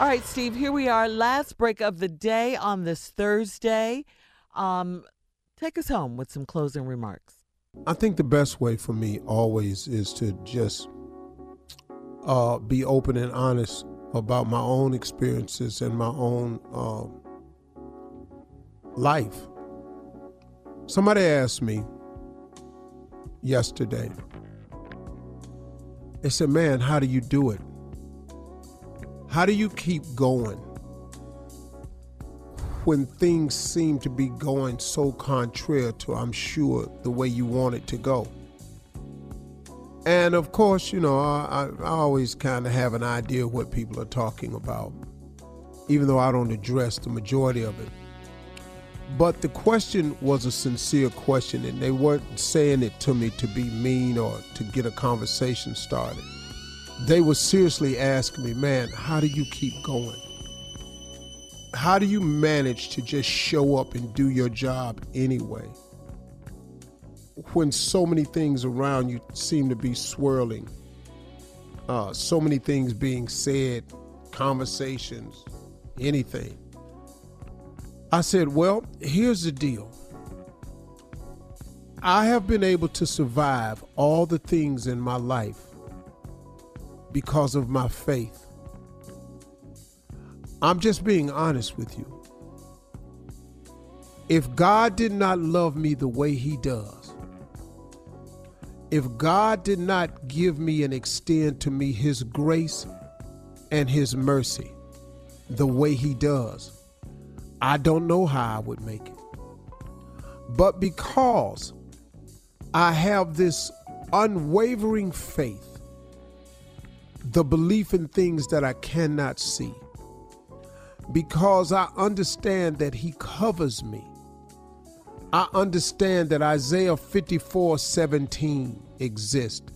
All right, Steve, here we are. Last break of the day on this Thursday. Um, take us home with some closing remarks. I think the best way for me always is to just uh, be open and honest about my own experiences and my own um, life. Somebody asked me yesterday, they said, Man, how do you do it? How do you keep going when things seem to be going so contrary to, I'm sure, the way you want it to go? And of course, you know, I, I always kind of have an idea of what people are talking about, even though I don't address the majority of it. But the question was a sincere question, and they weren't saying it to me to be mean or to get a conversation started. They were seriously asking me, man, how do you keep going? How do you manage to just show up and do your job anyway? When so many things around you seem to be swirling, uh, so many things being said, conversations, anything. I said, Well, here's the deal. I have been able to survive all the things in my life because of my faith. I'm just being honest with you. If God did not love me the way He does, if God did not give me and extend to me His grace and His mercy the way He does, I don't know how I would make it. But because I have this unwavering faith, the belief in things that I cannot see, because I understand that He covers me. I understand that Isaiah 54 17 exists.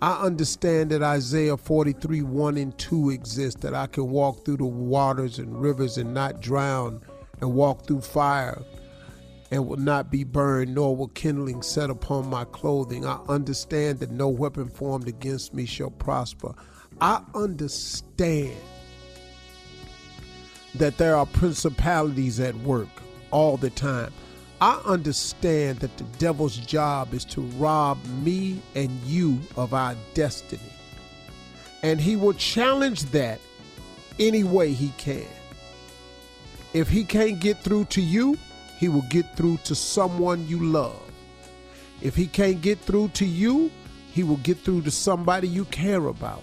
I understand that Isaiah 43 1 and 2 exists, that I can walk through the waters and rivers and not drown and walk through fire and will not be burned, nor will kindling set upon my clothing. I understand that no weapon formed against me shall prosper. I understand that there are principalities at work all the time. I understand that the devil's job is to rob me and you of our destiny. And he will challenge that any way he can. If he can't get through to you, he will get through to someone you love. If he can't get through to you, he will get through to somebody you care about.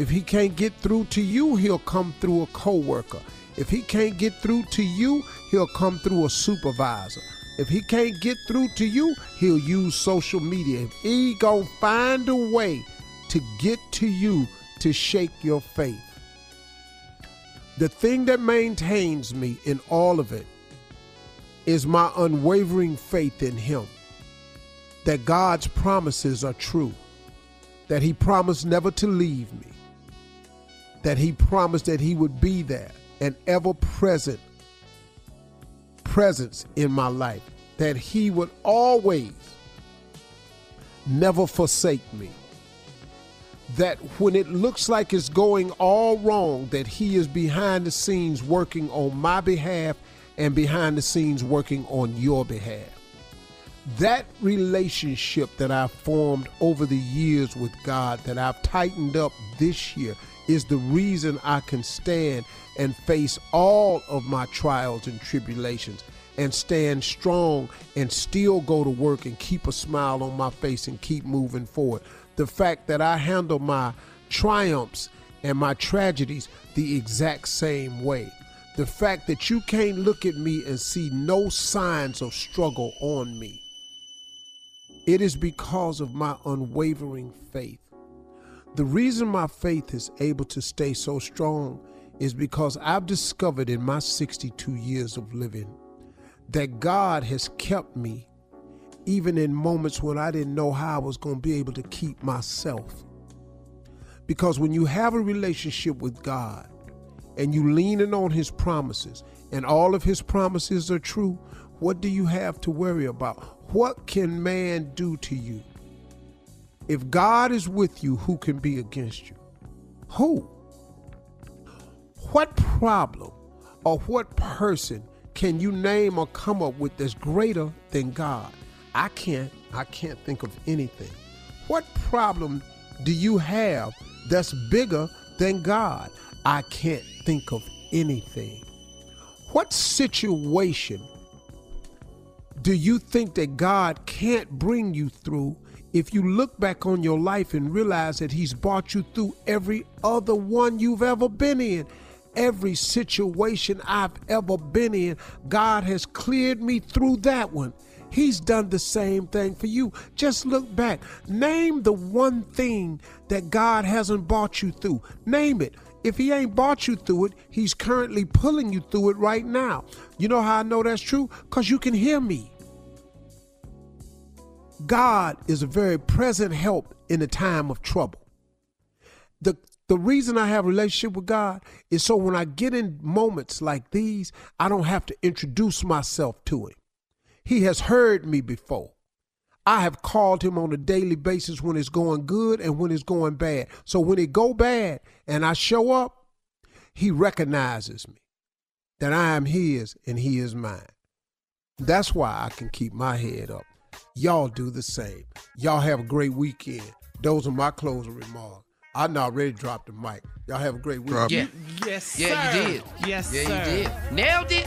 If he can't get through to you, he'll come through a coworker. If he can't get through to you, he'll come through a supervisor. If he can't get through to you, he'll use social media. If he gonna find a way to get to you to shake your faith. The thing that maintains me in all of it is my unwavering faith in Him. That God's promises are true. That He promised never to leave me. That He promised that He would be there, an ever present presence in my life. That He would always never forsake me that when it looks like it's going all wrong, that He is behind the scenes working on my behalf and behind the scenes working on your behalf. That relationship that I've formed over the years with God, that I've tightened up this year, is the reason I can stand and face all of my trials and tribulations and stand strong and still go to work and keep a smile on my face and keep moving forward the fact that I handle my triumphs and my tragedies the exact same way. The fact that you can't look at me and see no signs of struggle on me. It is because of my unwavering faith. The reason my faith is able to stay so strong is because I've discovered in my 62 years of living that God has kept me even in moments when I didn't know how I was going to be able to keep myself. Because when you have a relationship with God and you leaning on his promises and all of his promises are true, what do you have to worry about? What can man do to you? If God is with you, who can be against you? Who? What problem or what person can you name or come up with that's greater than God? I can't. I can't think of anything. What problem do you have that's bigger than God? I can't think of anything. What situation do you think that God can't bring you through if you look back on your life and realize that He's brought you through every other one you've ever been in? Every situation I've ever been in, God has cleared me through that one. He's done the same thing for you. Just look back. Name the one thing that God hasn't brought you through. Name it. If he ain't brought you through it, he's currently pulling you through it right now. You know how I know that's true? Because you can hear me. God is a very present help in a time of trouble. The the reason I have a relationship with God is so when I get in moments like these, I don't have to introduce myself to him. He has heard me before. I have called him on a daily basis when it's going good and when it's going bad. So when it go bad and I show up, he recognizes me that I am his and he is mine. That's why I can keep my head up. Y'all do the same. Y'all have a great weekend. Those are my closing remarks. I not ready to drop the mic. Y'all have a great weekend. Yeah. Yes, Yeah, you did. Yes, yeah, sir. you did. Nailed it.